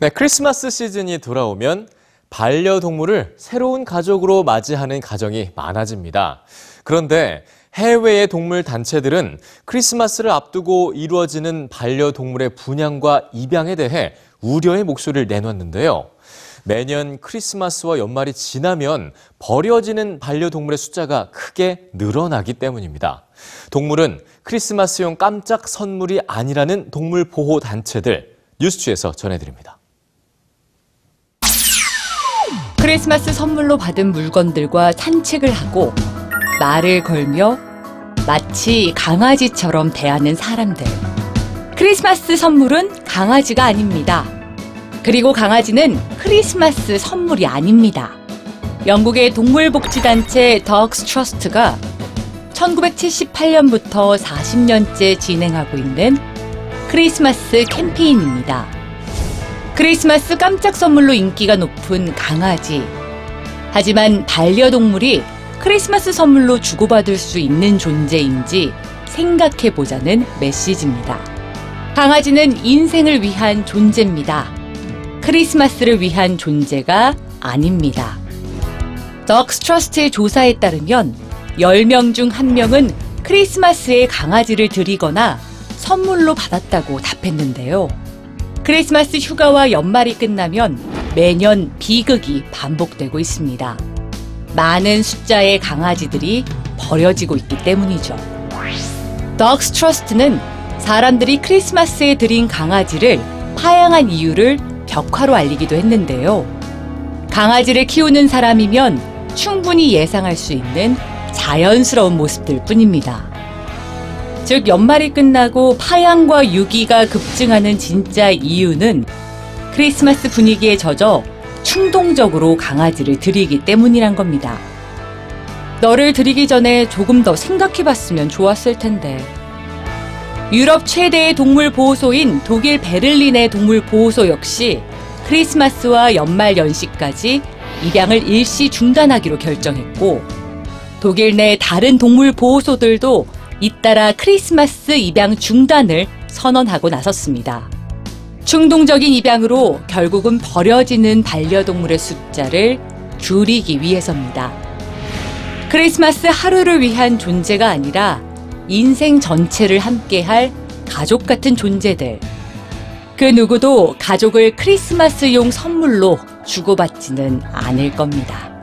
네, 크리스마스 시즌이 돌아오면 반려동물을 새로운 가족으로 맞이하는 가정이 많아집니다. 그런데 해외의 동물 단체들은 크리스마스를 앞두고 이루어지는 반려동물의 분양과 입양에 대해 우려의 목소리를 내놨는데요. 매년 크리스마스와 연말이 지나면 버려지는 반려동물의 숫자가 크게 늘어나기 때문입니다. 동물은 크리스마스용 깜짝 선물이 아니라는 동물 보호 단체들 뉴스취에서 전해드립니다. 크리스마스 선물로 받은 물건들과 산책을 하고 말을 걸며 마치 강아지처럼 대하는 사람들. 크리스마스 선물은 강아지가 아닙니다. 그리고 강아지는 크리스마스 선물이 아닙니다. 영국의 동물복지단체 덕스 트러스트가 1978년부터 40년째 진행하고 있는 크리스마스 캠페인입니다. 크리스마스 깜짝 선물로 인기가 높은 강아지. 하지만 반려동물이 크리스마스 선물로 주고받을 수 있는 존재인지 생각해 보자는 메시지입니다. 강아지는 인생을 위한 존재입니다. 크리스마스를 위한 존재가 아닙니다. 덕스 트러스트의 조사에 따르면 10명 중 1명은 크리스마스에 강아지를 드리거나 선물로 받았다고 답했는데요. 크리스마스 휴가와 연말이 끝나면 매년 비극이 반복되고 있습니다. 많은 숫자의 강아지들이 버려지고 있기 때문이죠. 덕스 트러스트는 사람들이 크리스마스에 드린 강아지를 파양한 이유를 벽화로 알리기도 했는데요. 강아지를 키우는 사람이면 충분히 예상할 수 있는 자연스러운 모습들 뿐입니다. 즉, 연말이 끝나고 파양과 유기가 급증하는 진짜 이유는 크리스마스 분위기에 젖어 충동적으로 강아지를 들이기 때문이란 겁니다. 너를 들이기 전에 조금 더 생각해 봤으면 좋았을 텐데. 유럽 최대의 동물 보호소인 독일 베를린의 동물 보호소 역시 크리스마스와 연말 연시까지 입양을 일시 중단하기로 결정했고 독일 내 다른 동물 보호소들도 잇따라 크리스마스 입양 중단을 선언하고 나섰습니다. 충동적인 입양으로 결국은 버려지는 반려동물의 숫자를 줄이기 위해서입니다. 크리스마스 하루를 위한 존재가 아니라 인생 전체를 함께할 가족 같은 존재들. 그 누구도 가족을 크리스마스용 선물로 주고받지는 않을 겁니다.